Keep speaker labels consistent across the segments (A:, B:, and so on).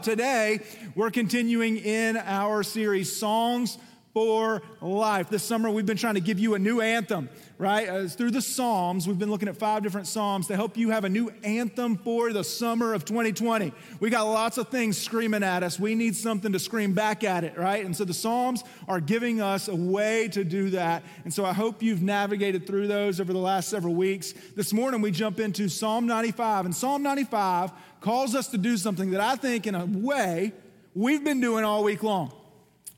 A: Today, we're continuing in our series, Songs for Life. This summer, we've been trying to give you a new anthem, right? Uh, through the Psalms, we've been looking at five different Psalms to help you have a new anthem for the summer of 2020. We got lots of things screaming at us. We need something to scream back at it, right? And so the Psalms are giving us a way to do that. And so I hope you've navigated through those over the last several weeks. This morning, we jump into Psalm 95. And Psalm 95 calls us to do something that I think, in a way, we've been doing all week long,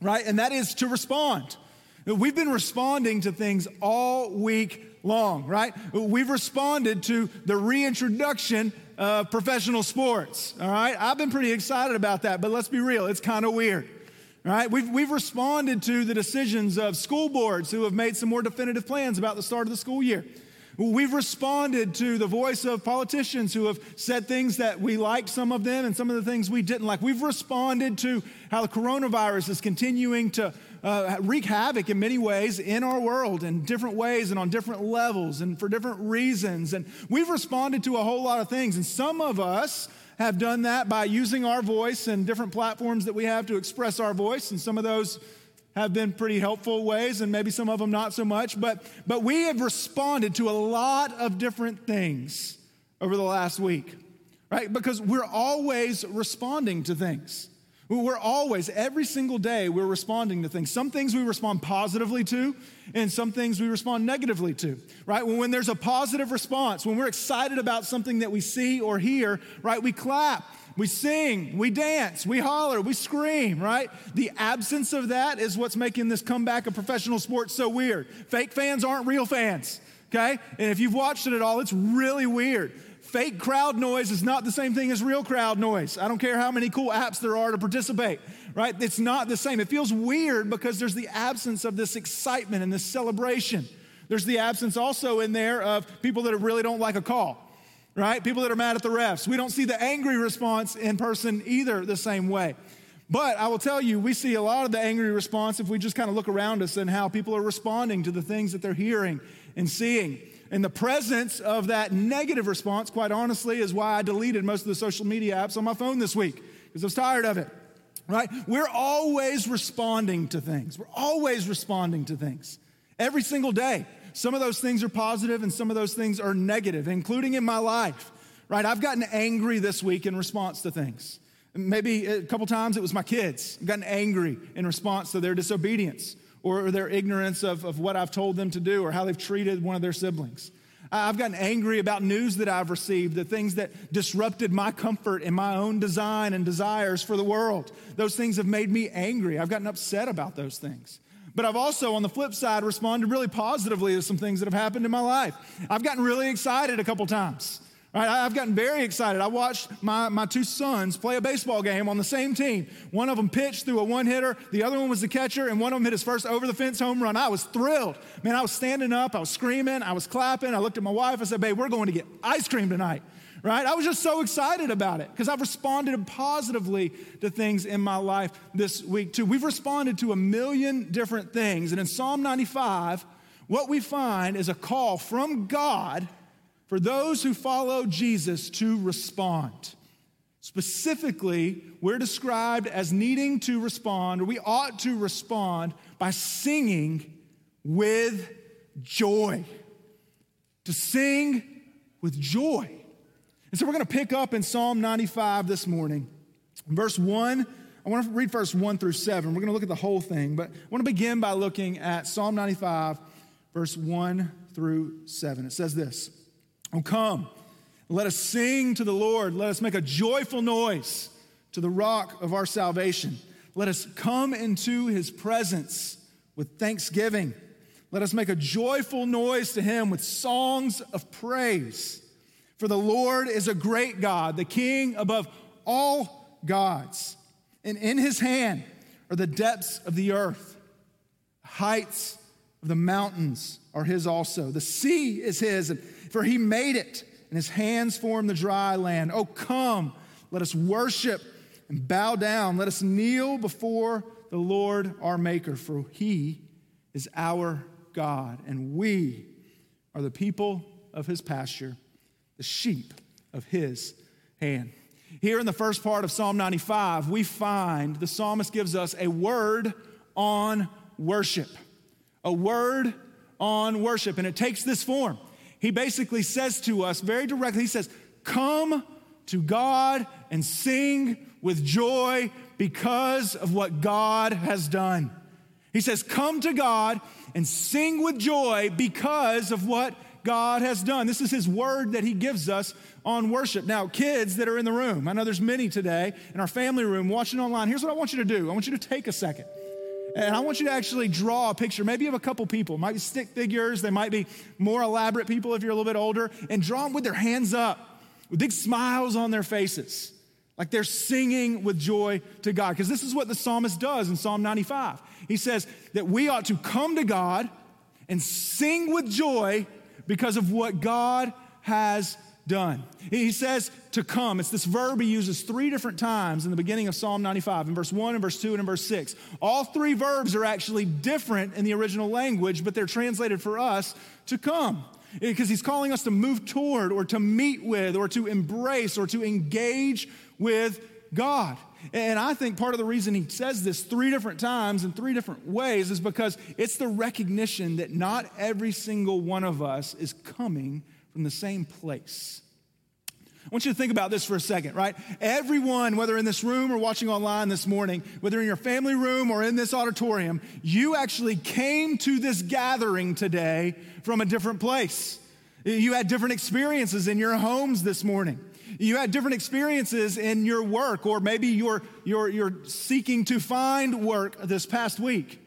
A: right? And that is to respond. We've been responding to things all week long, right? We've responded to the reintroduction of professional sports, all right? I've been pretty excited about that, but let's be real, it's kind of weird. Right? We've, we've responded to the decisions of school boards who have made some more definitive plans about the start of the school year. We've responded to the voice of politicians who have said things that we liked, some of them, and some of the things we didn't like. We've responded to how the coronavirus is continuing to uh, wreak havoc in many ways in our world in different ways and on different levels and for different reasons. And we've responded to a whole lot of things. And some of us have done that by using our voice and different platforms that we have to express our voice. And some of those have been pretty helpful ways and maybe some of them not so much but but we have responded to a lot of different things over the last week right? Because we're always responding to things. We're always every single day we're responding to things. Some things we respond positively to and some things we respond negatively to right? When, when there's a positive response when we're excited about something that we see or hear right we clap we sing, we dance, we holler, we scream, right? The absence of that is what's making this comeback of professional sports so weird. Fake fans aren't real fans, okay? And if you've watched it at all, it's really weird. Fake crowd noise is not the same thing as real crowd noise. I don't care how many cool apps there are to participate, right? It's not the same. It feels weird because there's the absence of this excitement and this celebration. There's the absence also in there of people that really don't like a call right? People that are mad at the refs. We don't see the angry response in person either the same way. But I will tell you, we see a lot of the angry response if we just kind of look around us and how people are responding to the things that they're hearing and seeing. And the presence of that negative response, quite honestly, is why I deleted most of the social media apps on my phone this week because I was tired of it, right? We're always responding to things. We're always responding to things every single day. Some of those things are positive and some of those things are negative, including in my life, right? I've gotten angry this week in response to things. Maybe a couple times it was my kids. I've gotten angry in response to their disobedience or their ignorance of, of what I've told them to do or how they've treated one of their siblings. I've gotten angry about news that I've received, the things that disrupted my comfort and my own design and desires for the world. Those things have made me angry. I've gotten upset about those things. But I've also, on the flip side, responded really positively to some things that have happened in my life. I've gotten really excited a couple times. Right, I've gotten very excited. I watched my, my two sons play a baseball game on the same team. One of them pitched through a one hitter, the other one was the catcher, and one of them hit his first over the fence home run. I was thrilled. Man, I was standing up, I was screaming, I was clapping. I looked at my wife, I said, Babe, we're going to get ice cream tonight right? I was just so excited about it because I've responded positively to things in my life this week too. We've responded to a million different things. And in Psalm 95, what we find is a call from God for those who follow Jesus to respond. Specifically, we're described as needing to respond, or we ought to respond by singing with joy. To sing with joy. And so we're going to pick up in Psalm 95 this morning. Verse 1, I want to read verse 1 through 7. We're going to look at the whole thing, but I want to begin by looking at Psalm 95, verse 1 through 7. It says this Oh, come, let us sing to the Lord. Let us make a joyful noise to the rock of our salvation. Let us come into his presence with thanksgiving. Let us make a joyful noise to him with songs of praise. For the Lord is a great God, the King above all gods. And in his hand are the depths of the earth. Heights of the mountains are his also. The sea is his, for he made it, and his hands formed the dry land. Oh, come, let us worship and bow down. Let us kneel before the Lord our Maker, for he is our God, and we are the people of his pasture the sheep of his hand. Here in the first part of Psalm 95, we find the psalmist gives us a word on worship. A word on worship. And it takes this form. He basically says to us very directly, He says, Come to God and sing with joy because of what God has done. He says, Come to God and sing with joy because of what God has done. This is His word that He gives us on worship. Now, kids that are in the room, I know there's many today in our family room watching online. Here's what I want you to do I want you to take a second. And I want you to actually draw a picture, maybe of a couple people. It might be stick figures, they might be more elaborate people if you're a little bit older, and draw them with their hands up, with big smiles on their faces. Like they're singing with joy to God. Because this is what the psalmist does in Psalm 95. He says that we ought to come to God and sing with joy because of what God has done. He says to come. It's this verb he uses three different times in the beginning of Psalm 95, in verse 1, in verse 2, and in verse 6. All three verbs are actually different in the original language, but they're translated for us to come. Because he's calling us to move toward, or to meet with, or to embrace, or to engage with God. And I think part of the reason he says this three different times in three different ways is because it's the recognition that not every single one of us is coming from the same place. I want you to think about this for a second, right? Everyone, whether in this room or watching online this morning, whether in your family room or in this auditorium, you actually came to this gathering today from a different place. You had different experiences in your homes this morning. You had different experiences in your work, or maybe you're, you're, you're seeking to find work this past week.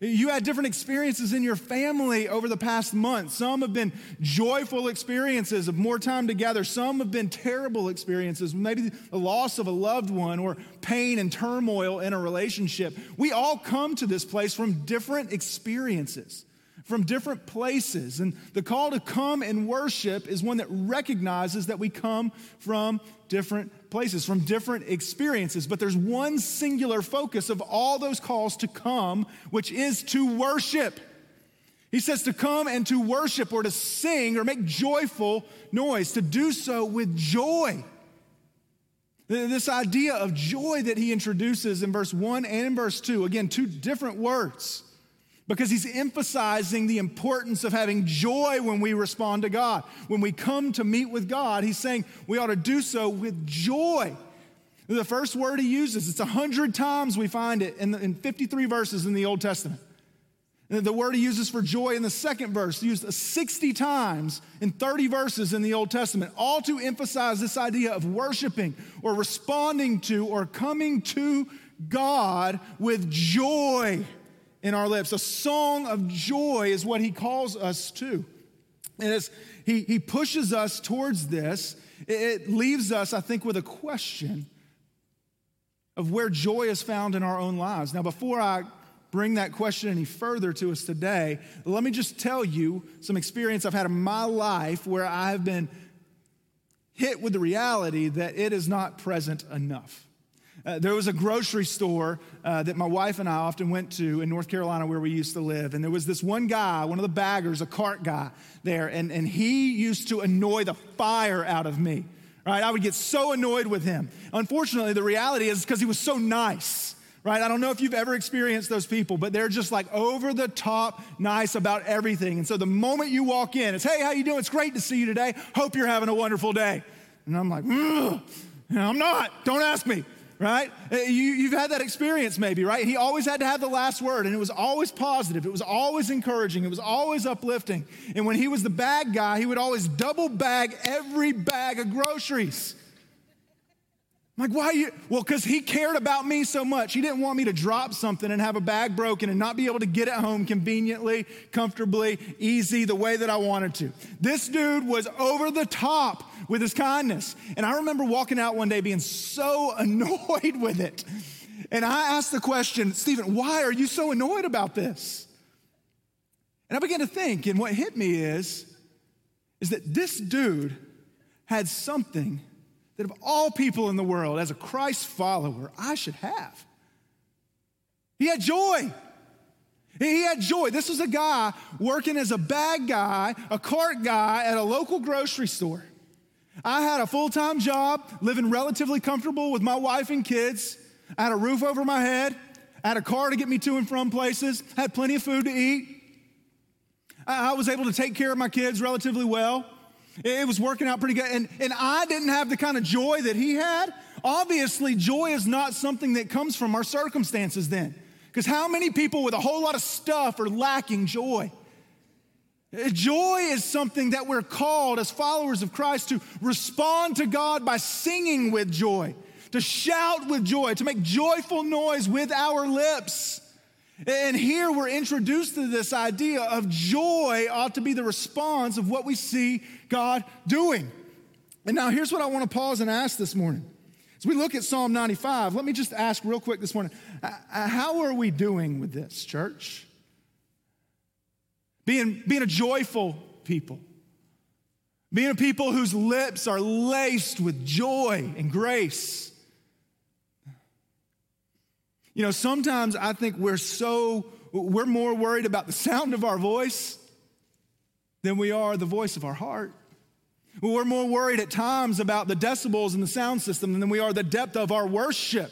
A: You had different experiences in your family over the past month. Some have been joyful experiences of more time together. Some have been terrible experiences, maybe the loss of a loved one or pain and turmoil in a relationship. We all come to this place from different experiences from different places. And the call to come and worship is one that recognizes that we come from different places, from different experiences. But there's one singular focus of all those calls to come, which is to worship. He says to come and to worship or to sing or make joyful noise, to do so with joy. This idea of joy that he introduces in verse 1 and in verse 2, again, two different words because he's emphasizing the importance of having joy when we respond to God. When we come to meet with God, he's saying we ought to do so with joy. The first word he uses, it's a hundred times we find it in, the, in 53 verses in the Old Testament. The word he uses for joy in the second verse, used 60 times in 30 verses in the Old Testament, all to emphasize this idea of worshiping or responding to or coming to God with joy in our lips. A song of joy is what he calls us to. And as he, he pushes us towards this, it leaves us, I think, with a question of where joy is found in our own lives. Now, before I bring that question any further to us today, let me just tell you some experience I've had in my life where I have been hit with the reality that it is not present enough. Uh, there was a grocery store uh, that my wife and I often went to in North Carolina where we used to live. And there was this one guy, one of the baggers, a cart guy there, and, and he used to annoy the fire out of me. Right? I would get so annoyed with him. Unfortunately, the reality is because he was so nice. Right? I don't know if you've ever experienced those people, but they're just like over the top nice about everything. And so the moment you walk in, it's, hey, how you doing? It's great to see you today. Hope you're having a wonderful day. And I'm like, I'm not. Don't ask me right? Uh, you, have had that experience maybe, right? He always had to have the last word, and it was always positive. It was always encouraging. It was always uplifting. And when he was the bag guy, he would always double bag every bag of groceries. I'm like, why you? Well, because he cared about me so much. He didn't want me to drop something and have a bag broken and not be able to get it home conveniently, comfortably, easy, the way that I wanted to. This dude was over the top with his kindness. And I remember walking out one day being so annoyed with it. And I asked the question, Stephen, why are you so annoyed about this? And I began to think, and what hit me is, is that this dude had something that of all people in the world, as a Christ follower, I should have. He had joy. He had joy. This was a guy working as a bag guy, a cart guy at a local grocery store. I had a full time job, living relatively comfortable with my wife and kids. I had a roof over my head. I had a car to get me to and from places. I had plenty of food to eat. I, I was able to take care of my kids relatively well. It, was working out pretty good. And, and I didn't have the kind of joy that he had. Obviously, joy is not something that comes from our circumstances then. Because how many people with a whole lot of stuff are lacking joy? Joy is something that we're called as followers of Christ to respond to God by singing with joy, to shout with joy, to make joyful noise with our lips. And here we're introduced to this idea of joy ought to be the response of what we see God doing. And now here's what I want to pause and ask this morning. As we look at Psalm 95, let me just ask real quick this morning uh, uh, how are we doing with this, church? Being, being a joyful people, being a people whose lips are laced with joy and grace. You know, sometimes I think we're so, we're more worried about the sound of our voice than we are the voice of our heart. We're more worried at times about the decibels in the sound system than we are the depth of our worship.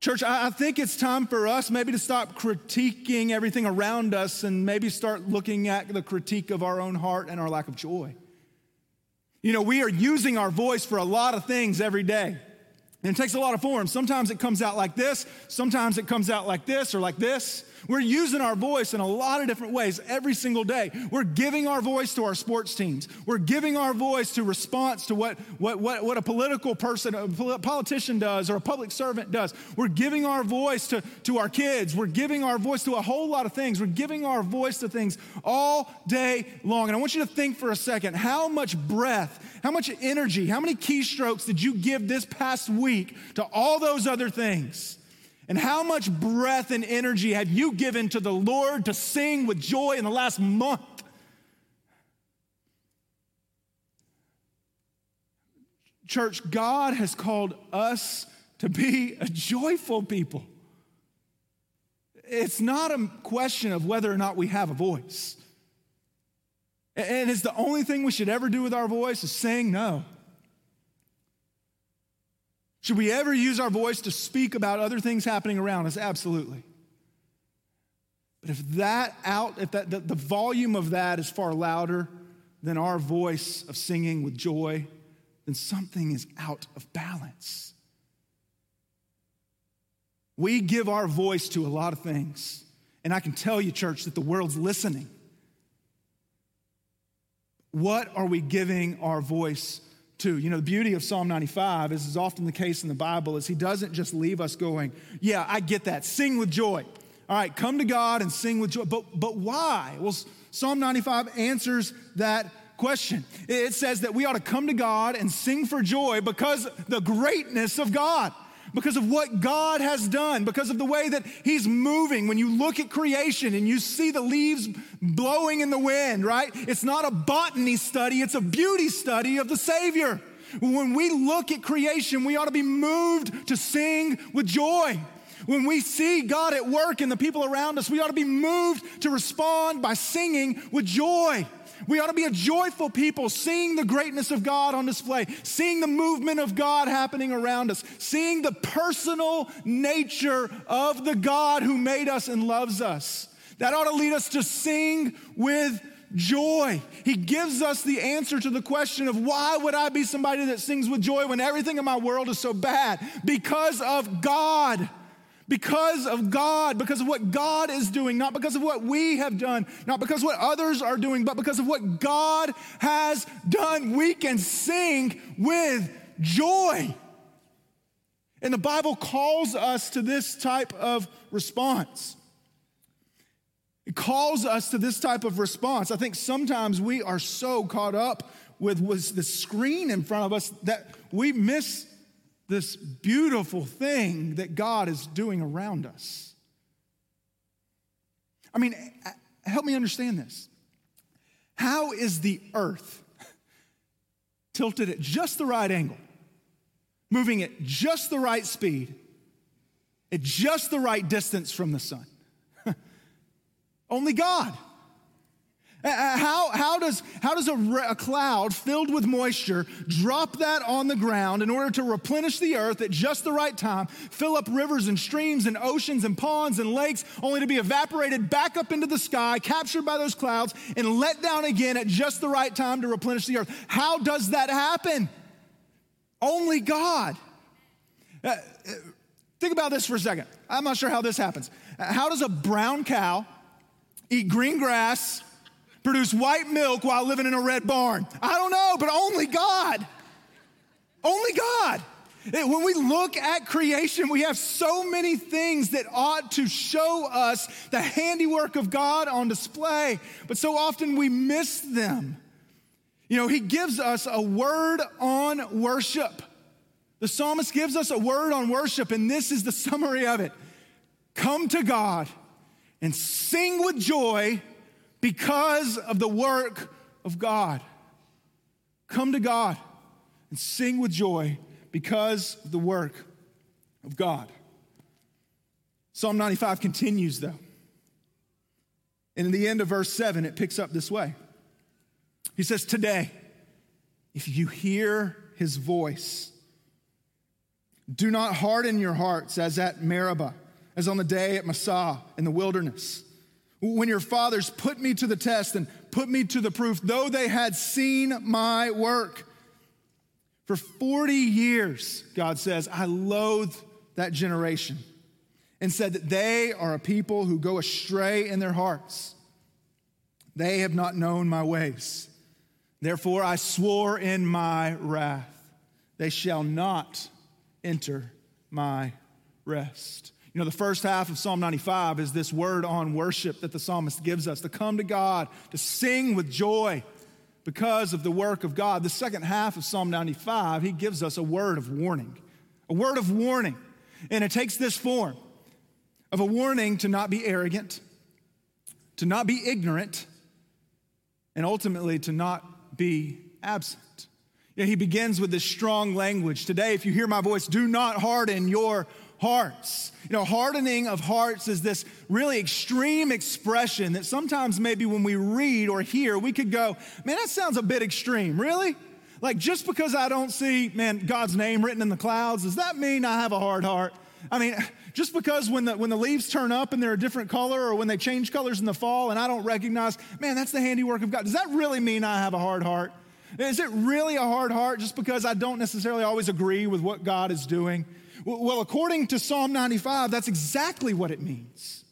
A: Church, I think it's time for us maybe to stop critiquing everything around us and maybe start looking at the critique of our own heart and our lack of joy. You know, we are using our voice for a lot of things every day. And it takes a lot of forms. Sometimes it comes out like this, sometimes it comes out like this or like this. We're using our voice in a lot of different ways every single day. We're giving our voice to our sports teams. We're giving our voice to response to what, what, what, what a political person, a politician does or a public servant does. We're giving our voice to, to our kids. We're giving our voice to a whole lot of things. We're giving our voice to things all day long. And I want you to think for a second how much breath, how much energy, how many keystrokes did you give this past week to all those other things? And how much breath and energy have you given to the Lord to sing with joy in the last month? Church, God has called us to be a joyful people. It's not a question of whether or not we have a voice. And is the only thing we should ever do with our voice is sing? No. Should we ever use our voice to speak about other things happening around us? Absolutely. But if that out, if that, the, the volume of that is far louder than our voice of singing with joy, then something is out of balance. We give our voice to a lot of things. And I can tell you, church, that the world's listening. What are we giving our voice to. You know, the beauty of Psalm 95, as is often the case in the Bible, is he doesn't just leave us going, Yeah, I get that. Sing with joy. All right, come to God and sing with joy. But, but why? Well, Psalm 95 answers that question. It says that we ought to come to God and sing for joy because the greatness of God because of what God has done, because of the way that He's moving. When you look at creation and you see the leaves blowing in the wind, right? It's not a botany study, it's a beauty study of the Savior. When we look at creation, we ought to be moved to sing with joy. When we see God at work in the people around us, we ought to be moved to respond by singing with joy. We ought to be a joyful people, seeing the greatness of God on display, seeing the movement of God happening around us, seeing the personal nature of the God who made us and loves us. That ought to lead us to sing with joy. He gives us the answer to the question of why would I be somebody that sings with joy when everything in my world is so bad? Because of God because of God, because of what God is doing, not because of what we have done, not because of what others are doing, but because of what God has done. We can sing with joy. And the Bible calls us to this type of response. It calls us to this type of response. I think sometimes we are so caught up with, with the screen in front of us that we miss this beautiful thing that God is doing around us. I mean, help me understand this. How is the earth tilted at just the right angle, moving at just the right speed, at just the right distance from the sun? Only God. Uh, uh, how, how does, how does a, a, cloud filled with moisture drop that on the ground in order to replenish the earth at just the right time, fill up rivers and streams and oceans and ponds and lakes, only to be evaporated back up into the sky, captured by those clouds, and let down again at just the right time to replenish the earth? How does that happen? Only God. Uh, uh think about this for a second. I'm not sure how this happens. How does a brown cow eat green grass? Produce white milk while living in a red barn? I don't know, but only God. Only God. When we look at creation, we have so many things that ought to show us the handiwork of God on display, but so often we miss them. You know, He gives us a word on worship. The psalmist gives us a word on worship, and this is the summary of it Come to God and sing with joy because of the work of God. Come to God and sing with joy because of the work of God. Psalm 95 continues, though. And in the end of verse 7, it picks up this way. He says, Today, if you hear his voice, do not harden your hearts as at Meribah, as on the day at Massah in the wilderness when your fathers put me to the test and put me to the proof, though they had seen my work. For 40 years, God says, I loathed that generation and said that they are a people who go astray in their hearts. They have not known my ways. Therefore, I swore in my wrath, they shall not enter my rest. You know, the first half of Psalm 95 is this word on worship that the psalmist gives us to come to God, to sing with joy because of the work of God. The second half of Psalm 95, he gives us a word of warning, a word of warning. And it takes this form of a warning to not be arrogant, to not be ignorant, and ultimately to not be absent. You know, he begins with this strong language. Today, if you hear my voice, do not harden your hearts. You know, hardening of hearts is this really extreme expression that sometimes maybe when we read or hear, we could go, man, that sounds a bit extreme. Really? Like, just because I don't see, man, God's name written in the clouds, does that mean I have a hard heart? I mean, just because when the, when the leaves turn up and they're a different color or when they change colors in the fall and I don't recognize, man, that's the handiwork of God. Does that really mean I have a hard heart? Is it really a hard heart just because I don't necessarily always agree with what God is doing? Well, according to Psalm 95, that's exactly what it means.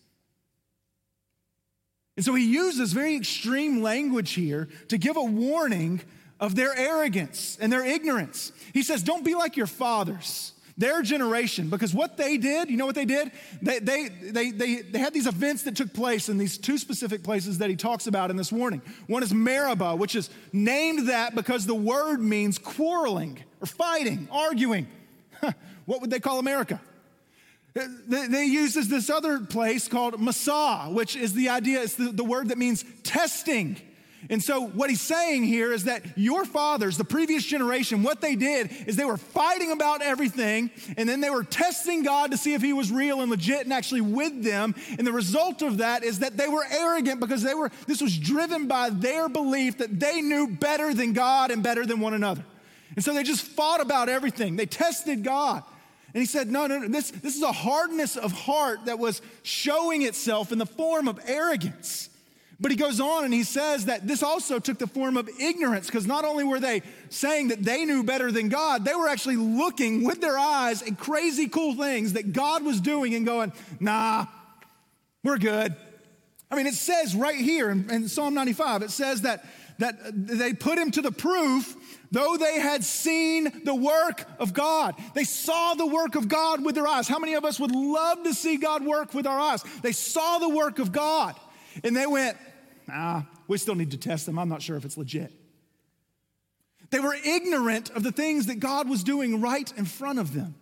A: And so he uses very extreme language here to give a warning of their arrogance and their ignorance. He says, Don't be like your fathers, their generation, because what they did, you know what they did? They, they, they, they, they had these events that took place in these two specific places that he talks about in this warning. One is Meribah, which is named that because the word means quarreling or fighting, arguing. what would they call America? Uh, they, they uses this other place called Massah, which is the idea, it's the, the word that means testing. And so, what he's saying here is that your fathers, the previous generation, what they did is they were fighting about everything, and then they were testing God to see if he was real and legit and actually with them. And the result of that is that they were arrogant because they were, this was driven by their belief that they knew better than God and better than one another. And so they just fought about everything. They tested God. And he said, No, no, no, this, this is a hardness of heart that was showing itself in the form of arrogance. But he goes on and he says that this also took the form of ignorance because not only were they saying that they knew better than God, they were actually looking with their eyes at crazy cool things that God was doing and going, Nah, we're good. I mean, it says right here in, in Psalm 95, it says that, that they put him to the proof though they had seen the work of God. They saw the work of God with their eyes. How many of us would love to see God work with our eyes? They saw the work of God and they went, ah, we still need to test them. I'm not sure if it's legit. They were ignorant of the things that God was doing right in front of them.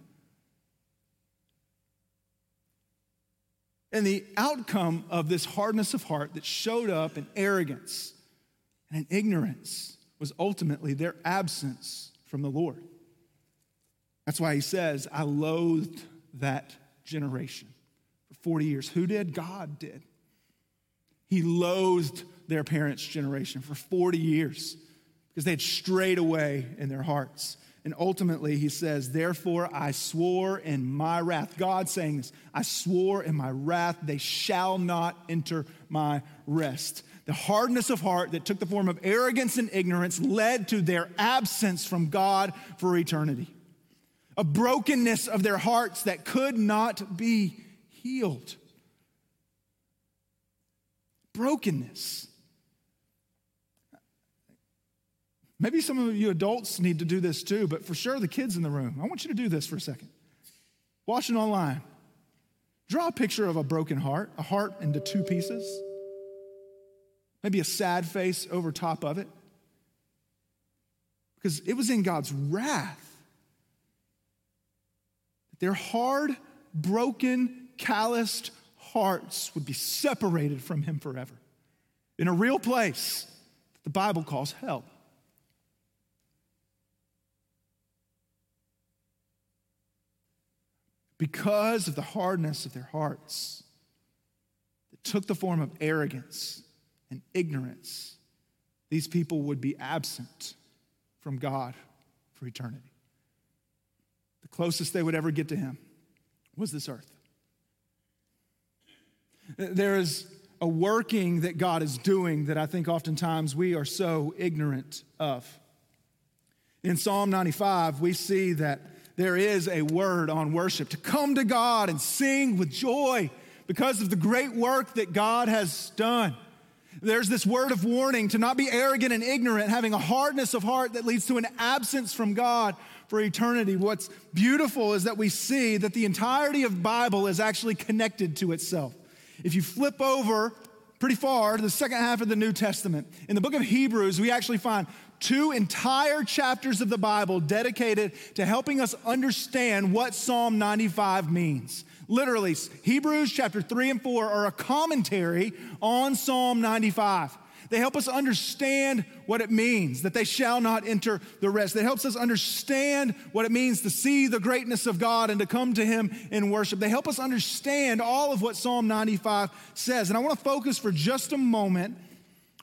A: And the outcome of this hardness of heart that showed up in arrogance and ignorance was ultimately their absence from the Lord. That's why he says, I loathed that generation for 40 years. Who did? God did. He loathed their parents' generation for 40 years because they had strayed away in their hearts. And ultimately, he says, Therefore, I swore in my wrath. God saying this, I swore in my wrath, they shall not enter my rest. The hardness of heart that took the form of arrogance and ignorance led to their absence from God for eternity. A brokenness of their hearts that could not be healed. Brokenness. Maybe some of you adults need to do this too, but for sure the kids in the room, I want you to do this for a second. Watching online, draw a picture of a broken heart, a heart into two pieces, maybe a sad face over top of it. Because it was in God's wrath. That their hard, broken, calloused hearts would be separated from Him forever in a real place that the Bible calls hell. because of the hardness of their hearts that took the form of arrogance and ignorance, these people would be absent from God for eternity. The closest they would ever get to Him was this earth. There is a working that God is doing that I think oftentimes we are so ignorant of. In Psalm 95, we see that there is a word on worship to come to God and sing with joy because of the great work that God has done. There's this word of warning to not be arrogant and ignorant, having a hardness of heart that leads to an absence from God for eternity. What's beautiful is that we see that the entirety of Bible is actually connected to itself. If you flip over pretty far to the second half of the New Testament, in the book of Hebrews, we actually find two entire chapters of the Bible dedicated to helping us understand what Psalm 95 means. Literally, Hebrews chapter 3 and 4 are a commentary on Psalm 95. They help us understand what it means that they shall not enter the rest. That helps us understand what it means to see the greatness of God and to come to Him in worship. They help us understand all of what Psalm 95 says. And I want to focus for just a moment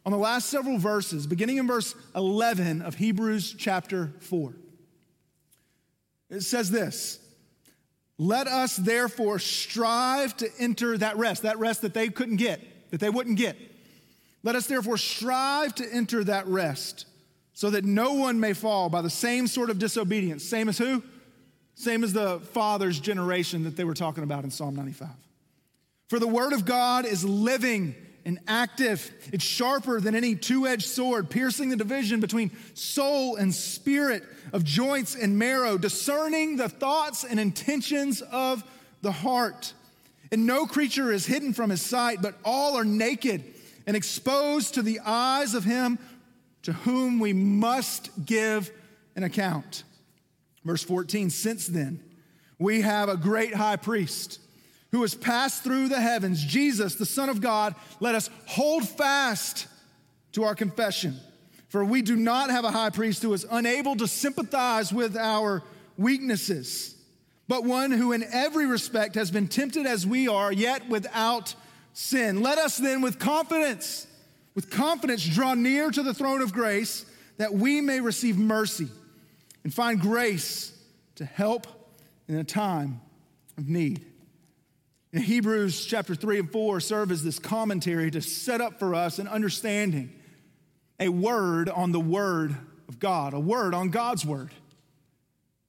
A: on the last several verses, beginning in verse 11 of Hebrews chapter 4. It says this Let us therefore strive to enter that rest, that rest that they couldn't get, that they wouldn't get. Let us therefore strive to enter that rest so that no one may fall by the same sort of disobedience. Same as who? Same as the father's generation that they were talking about in Psalm 95. For the word of God is living and active. It's sharper than any two edged sword, piercing the division between soul and spirit, of joints and marrow, discerning the thoughts and intentions of the heart. And no creature is hidden from his sight, but all are naked and exposed to the eyes of him to whom we must give an account. Verse 14 Since then, we have a great high priest who has passed through the heavens, Jesus, the Son of God, let us hold fast to our confession. For we do not have a high priest who is unable to sympathize with our weaknesses, but one who in every respect has been tempted as we are, yet without sin. Let us then, with confidence, with confidence, draw near to the throne of grace that we may receive mercy and find grace to help in a time of need. Hebrews chapter 3 and 4 serve as this commentary to set up for us an understanding, a word on the word of God, a word on God's word.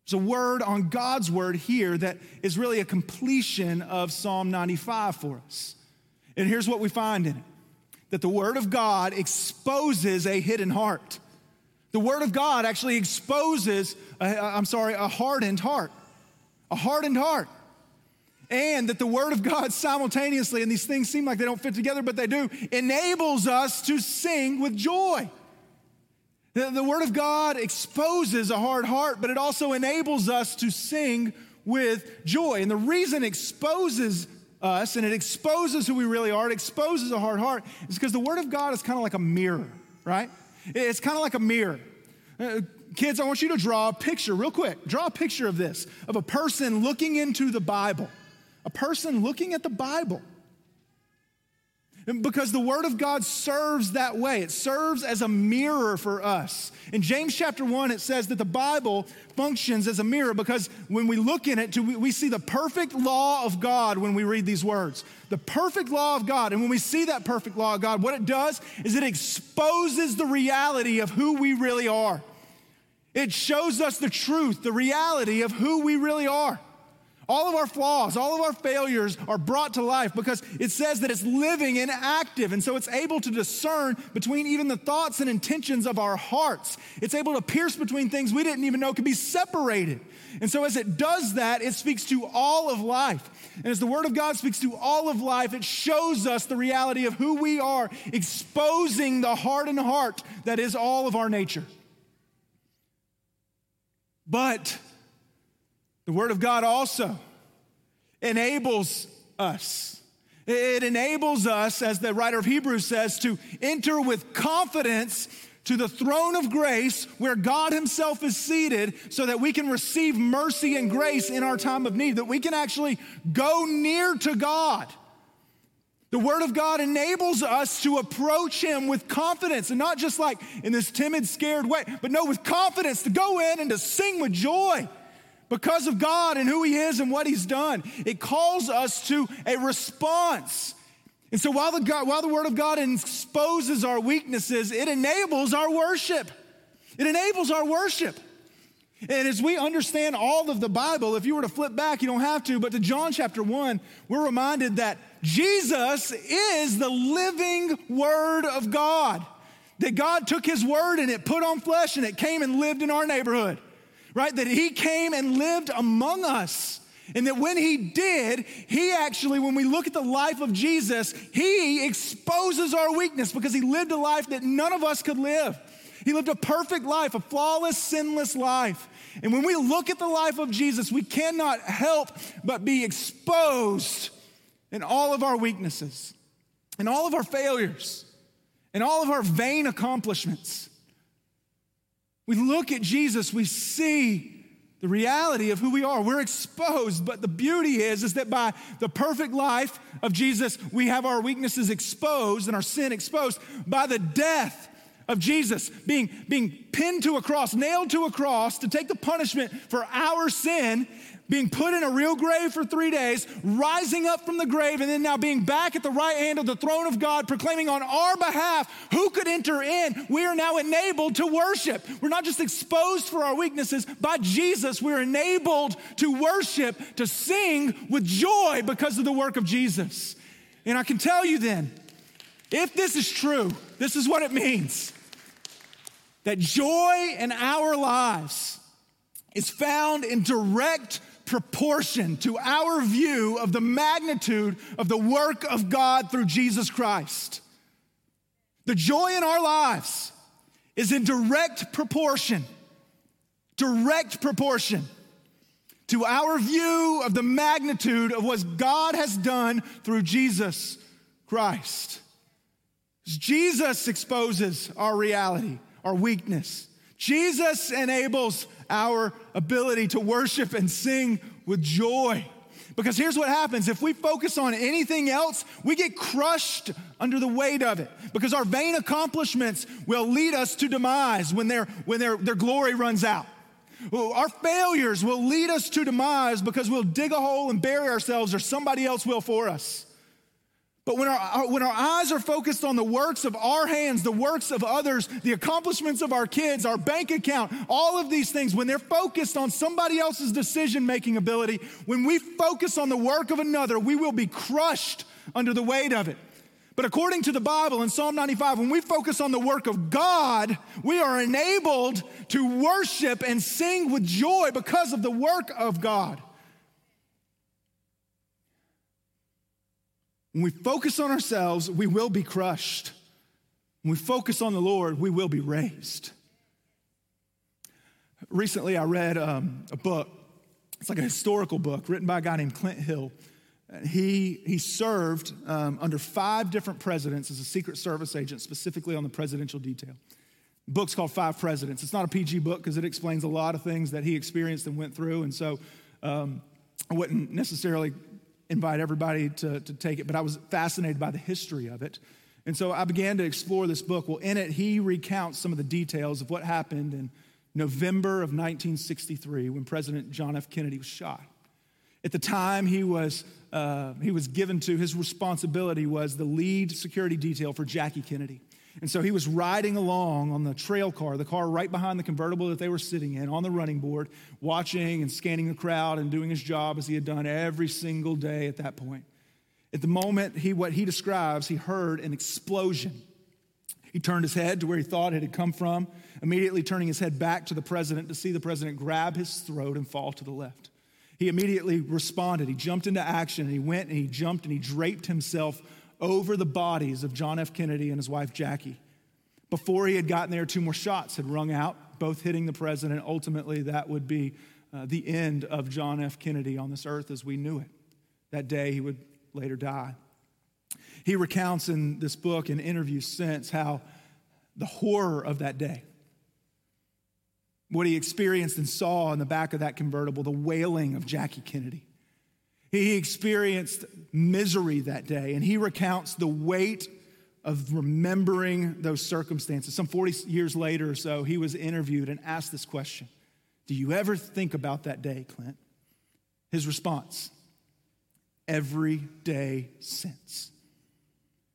A: There's a word on God's word here that is really a completion of Psalm 95 for us. And here's what we find in it that the word of God exposes a hidden heart. The word of God actually exposes, I'm sorry, a hardened heart. A hardened heart and that the Word of God simultaneously, and these things seem like they don't fit together, but they do, enables us to sing with joy. The, the, Word of God exposes a hard heart, but it also enables us to sing with joy. And the reason exposes us and it exposes who we really are, it exposes a hard heart, is because the Word of God is kind of like a mirror, right? It's kind of like a mirror. Uh, kids, I want you to draw a picture real quick. Draw a picture of this, of a person looking into the Bible a person looking at the Bible. Because the Word of God serves that way. It serves as a mirror for us. In James chapter 1, it says that the Bible functions as a mirror because when we look in it, we see the perfect law of God when we read these words. The perfect law of God. And when we see that perfect law of God, what it does is it exposes the reality of who we really are. It shows us the truth, the reality of who we really are. All of our flaws, all of our failures are brought to life because it says that it's living and active. And so it's able to discern between even the thoughts and intentions of our hearts. It's able to pierce between things we didn't even know could be separated. And so as it does that, it speaks to all of life. And as the Word of God speaks to all of life, it shows us the reality of who we are, exposing the hardened heart that is all of our nature. But the Word of God also enables us. It enables us, as the writer of Hebrews says, to enter with confidence to the throne of grace where God Himself is seated so that we can receive mercy and grace in our time of need, that we can actually go near to God. The Word of God enables us to approach Him with confidence and not just like in this timid, scared way, but no, with confidence to go in and to sing with joy because of God and who He is and what He's done. It calls us to a response. And so while the, God, while the Word of God exposes our weaknesses, it enables our worship. It enables our worship. And as we understand all of the Bible, if you were to flip back, you don't have to, but to John chapter 1, we're reminded that Jesus is the living Word of God. That God took His Word and it put on flesh and it came and lived in our neighborhood right? That he came and lived among us. And that when he did, he actually, when we look at the life of Jesus, he exposes our weakness because he lived a life that none of us could live. He lived a perfect life, a flawless, sinless life. And when we look at the life of Jesus, we cannot help but be exposed in all of our weaknesses, in all of our failures, in all of our vain accomplishments. We look at Jesus, we see the reality of who we are. We're exposed, but the beauty is is that by the perfect life of Jesus, we have our weaknesses exposed and our sin exposed by the death of Jesus being, being pinned to a cross, nailed to a cross to take the punishment for our sin being put in a real grave for three days, rising up from the grave, and then now being back at the right hand of the throne of God, proclaiming on our behalf who could enter in. We are now enabled to worship. We're not just exposed for our weaknesses. By Jesus, we're enabled to worship, to sing with joy because of the work of Jesus. And I can tell you then, if this is true, this is what it means that joy in our lives is found in direct proportion to our view of the magnitude of the work of God through Jesus Christ. The joy in our lives is in direct proportion, direct proportion to our view of the magnitude of what God has done through Jesus Christ. Jesus exposes our reality, our weakness. Jesus enables our ability to worship and sing with joy. Because here's what happens if we focus on anything else, we get crushed under the weight of it. Because our vain accomplishments will lead us to demise when, their, when their, their glory runs out. Our failures will lead us to demise because we'll dig a hole and bury ourselves, or somebody else will for us. But when our, when our eyes are focused on the works of our hands, the works of others, the accomplishments of our kids, our bank account, all of these things, when they're focused on somebody else's decision making ability, when we focus on the work of another, we will be crushed under the weight of it. But according to the Bible in Psalm 95, when we focus on the work of God, we are enabled to worship and sing with joy because of the work of God. When we focus on ourselves, we will be crushed. When we focus on the Lord, we will be raised. Recently, I read um, a book. It's like a historical book written by a guy named Clint Hill. He, he served um, under five different presidents as a Secret Service agent, specifically on the presidential detail. The book's called Five Presidents. It's not a PG book because it explains a lot of things that he experienced and went through. And so um, I wouldn't necessarily invite everybody to, to take it, but I was fascinated by the history of it. And so I began to explore this book. Well, in it, he recounts some of the details of what happened in November of 1963 when President John F. Kennedy was shot. At the time, he was, uh, he was given to, his responsibility was the lead security detail for Jackie Kennedy. And so he was riding along on the trail car, the car right behind the convertible that they were sitting in, on the running board, watching and scanning the crowd and doing his job as he had done every single day at that point. At the moment, he, what he describes, he heard an explosion. He turned his head to where he thought it had come from, immediately turning his head back to the president to see the president grab his throat and fall to the left. He immediately responded. He jumped into action and he went and he jumped and he draped himself over the bodies of John F. Kennedy and his wife Jackie. Before he had gotten there, two more shots had rung out, both hitting the president. Ultimately, that would be uh, the end of John F. Kennedy on this earth as we knew it. That day, he would later die. He recounts in this book and interviews since how the horror of that day, what he experienced and saw in the back of that convertible, the wailing of Jackie Kennedy. He experienced misery that day, and he recounts the weight of remembering those circumstances. Some 40 years later or so, he was interviewed and asked this question Do you ever think about that day, Clint? His response every day since.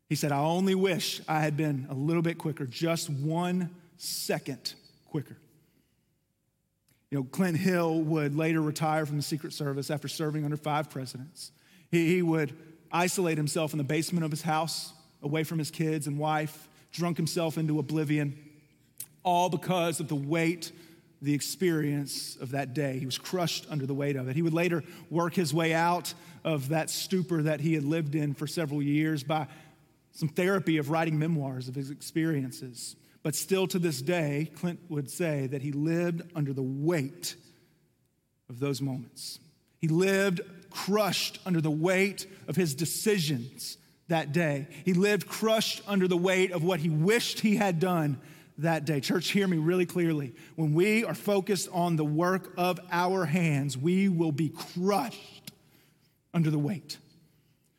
A: He said, I only wish I had been a little bit quicker, just one second quicker. You know, Clint Hill would later retire from the Secret Service after serving under five presidents. He, he would isolate himself in the basement of his house, away from his kids and wife, drunk himself into oblivion, all because of the weight the experience of that day. He was crushed under the weight of it. He would later work his way out of that stupor that he had lived in for several years by some therapy of writing memoirs of his experiences. But still to this day, Clint would say that he lived under the weight of those moments. He lived crushed under the weight of his decisions that day. He lived crushed under the weight of what he wished he had done that day. Church, hear me really clearly. When we are focused on the work of our hands, we will be crushed under the weight.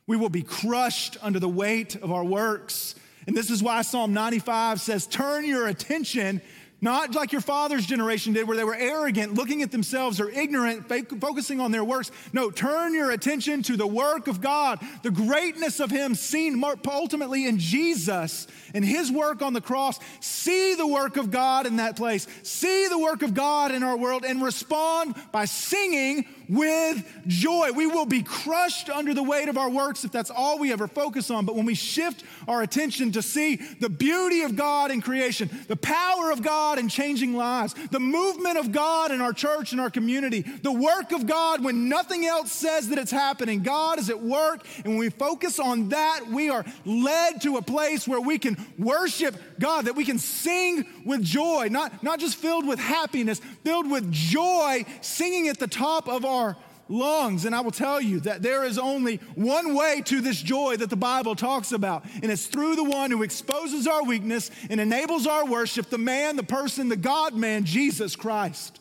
A: We will be crushed under the weight of our works. And this is why Psalm 95 says, Turn your attention not like your father's generation did, where they were arrogant, looking at themselves, or ignorant, focusing on their works. No, turn your attention to the work of God, the greatness of Him seen ultimately in Jesus and His work on the cross. See the work of God in that place. See the work of God in our world and respond by singing with joy. We will be crushed under the weight of our works if that's all we ever focus on. But when we shift our attention to see the beauty of God in creation, the power of God in changing lives, the movement of God in our church and our community, the work of God when nothing else says that it's happening, God is at work. And when we focus on that, we are led to a place where we can worship God, that we can sing with joy, not, not just filled with happiness, filled with joy, singing at the top of our our lungs. And I will tell you that there is only one way to this joy that the Bible talks about, and it's through the one who exposes our weakness and enables our worship the man, the person, the God man, Jesus Christ.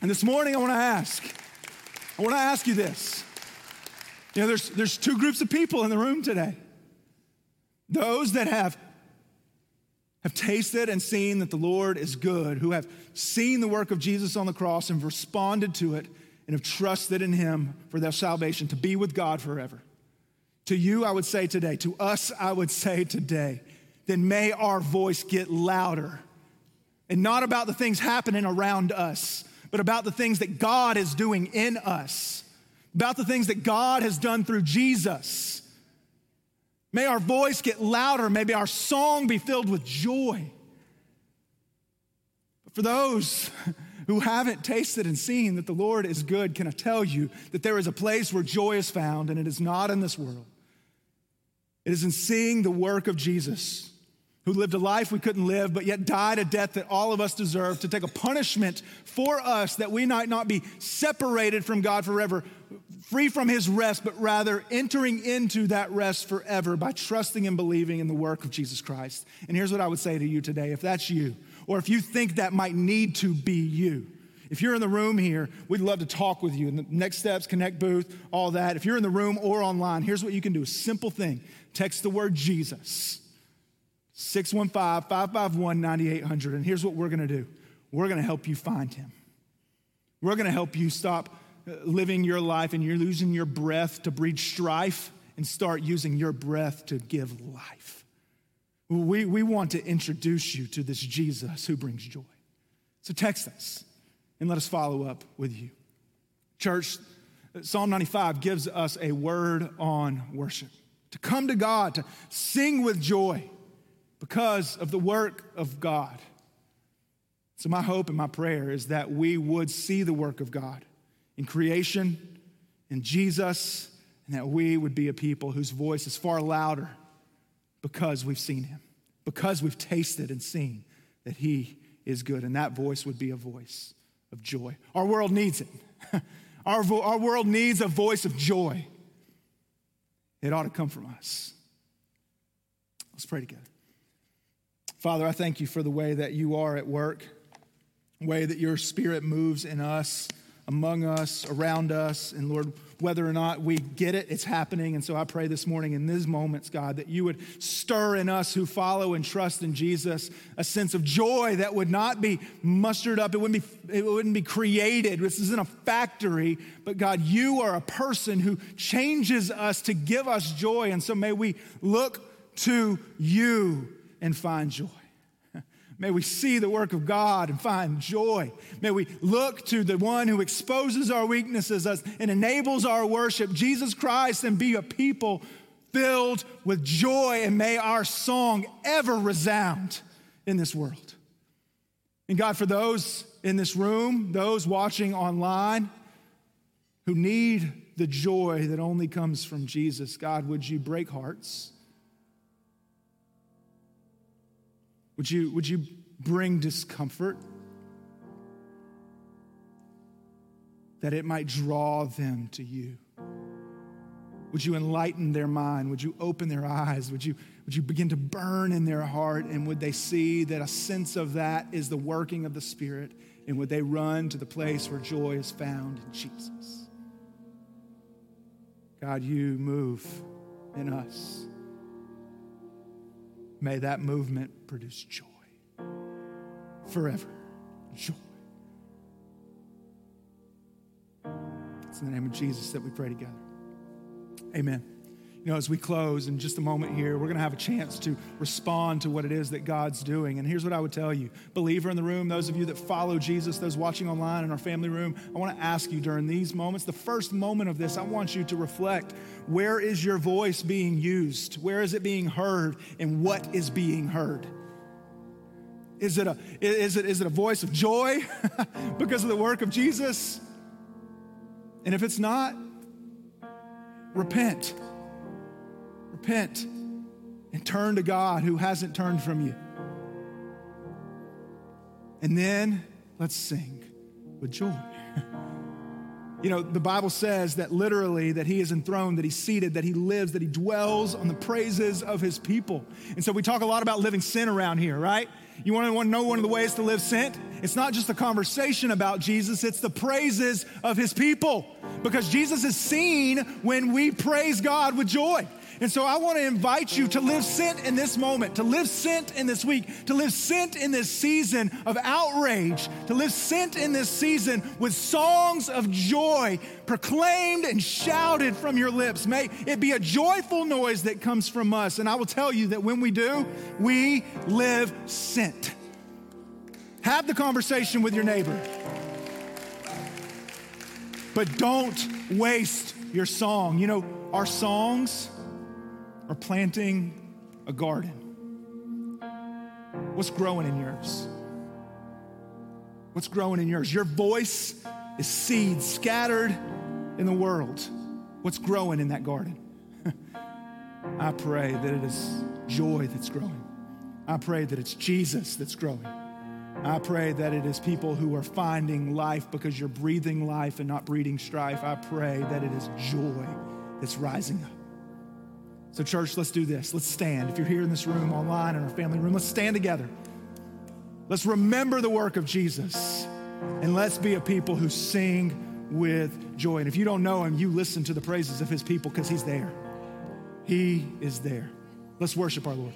A: And this morning, I want to ask, I want to ask you this. You know, there's, there's two groups of people in the room today those that have have tasted and seen that the Lord is good, who have seen the work of Jesus on the cross and responded to it and have trusted in him for their salvation to be with God forever. To you, I would say today, to us, I would say today, then may our voice get louder and not about the things happening around us, but about the things that God is doing in us, about the things that God has done through Jesus May our voice get louder. Maybe our song be filled with joy. But for those who haven't tasted and seen that the Lord is good, can I tell you that there is a place where joy is found, and it is not in this world. It is in seeing the work of Jesus, who lived a life we couldn't live, but yet died a death that all of us deserve to take a punishment for us that we might not be separated from God forever, free from his rest, but rather entering into that rest forever by trusting and believing in the work of Jesus Christ. And here's what I would say to you today if that's you, or if you think that might need to be you, If you're in the room here, we'd love to talk with you. And the next steps, connect booth, all that. If you're in the room or online, here's what you can do. A simple thing. Text the word Jesus. 615-551-9800. And here's what we're going to do. We're going to help you find him. We're going to help you stop living your life and you're losing your breath to breed strife and start using your breath to give life. We, we want to introduce you to this Jesus who brings joy. So text us and let us follow up with you. Church, Psalm 95 gives us a word on worship to come to God, to sing with joy because of the work of God. So, my hope and my prayer is that we would see the work of God in creation, in Jesus, and that we would be a people whose voice is far louder because we've seen him, because we've tasted and seen that he is good. And that voice would be a voice of joy. Our world needs it. our, vo- our world needs a voice of joy. It ought to come from us. Let's pray together. Father, I thank you for the way that you are at work, way that your spirit moves in us among us, around us. And Lord, whether or not we get it, it's happening. And so I pray this morning in these moments, God, that you would stir in us who follow and trust in Jesus a sense of joy that would not be mustered up. It wouldn't be, it wouldn't be created. This isn't a factory, but God, you are a person who changes us to give us joy. And so may we look to you and find joy. May we see the work of God and find joy. May we look to the one who exposes our weaknesses and enables our worship, Jesus Christ, and be a people filled with joy. And may our song ever resound in this world. And God, for those in this room, those watching online who need the joy that only comes from Jesus, God, would you break hearts? Would you, would you bring discomfort? That it might draw them to you. Would you enlighten their mind? Would you open their eyes? Would you, would you begin to burn in their heart? And would they see that a sense of that is the working of the Spirit? And would they run to the place where joy is found in Jesus? God, you move in us. May that movement produce joy forever. Joy. It's in the name of Jesus that we pray together. Amen. You know, as we close in just a moment here, we're going to have a chance to respond to what it is that God's doing. And here's what I would tell you believer in the room, those of you that follow Jesus, those watching online in our family room, I want to ask you during these moments, the first moment of this, I want you to reflect where is your voice being used? Where is it being heard? And what is being heard? Is it a, is it, is it a voice of joy because of the work of Jesus? And if it's not, repent repent and turn to God who hasn't turned from you. And then let's sing with joy. you know, the Bible says that literally that he is enthroned, that he's seated, that he lives, that he dwells on the praises of his people. And so we talk a lot about living sent around here, right? You want to know one of the ways to live sent? It's not just a conversation about Jesus, it's the praises of his people. Because Jesus is seen when we praise God with joy. And so I want to invite you to live sent in this moment, to live sent in this week, to live sent in this season of outrage, to live sent in this season with songs of joy proclaimed and shouted from your lips. May it be a joyful noise that comes from us. And I will tell you that when we do, we live sent. Have the conversation with your neighbor. But don't waste your song. You know, our songs are planting a garden. What's growing in yours? What's growing in yours? Your voice is seed scattered in the world. What's growing in that garden? I pray that it is joy that's growing. I pray that it's Jesus that's growing. I pray that it is people who are finding life because you're breathing life and not breeding strife. I pray that it is joy that's rising up. So, church, let's do this. Let's stand. If you're here in this room, online, in our family room, let's stand together. Let's remember the work of Jesus. And let's be a people who sing with joy. And if you don't know him, you listen to the praises of his people because he's there. He is there. Let's worship our Lord.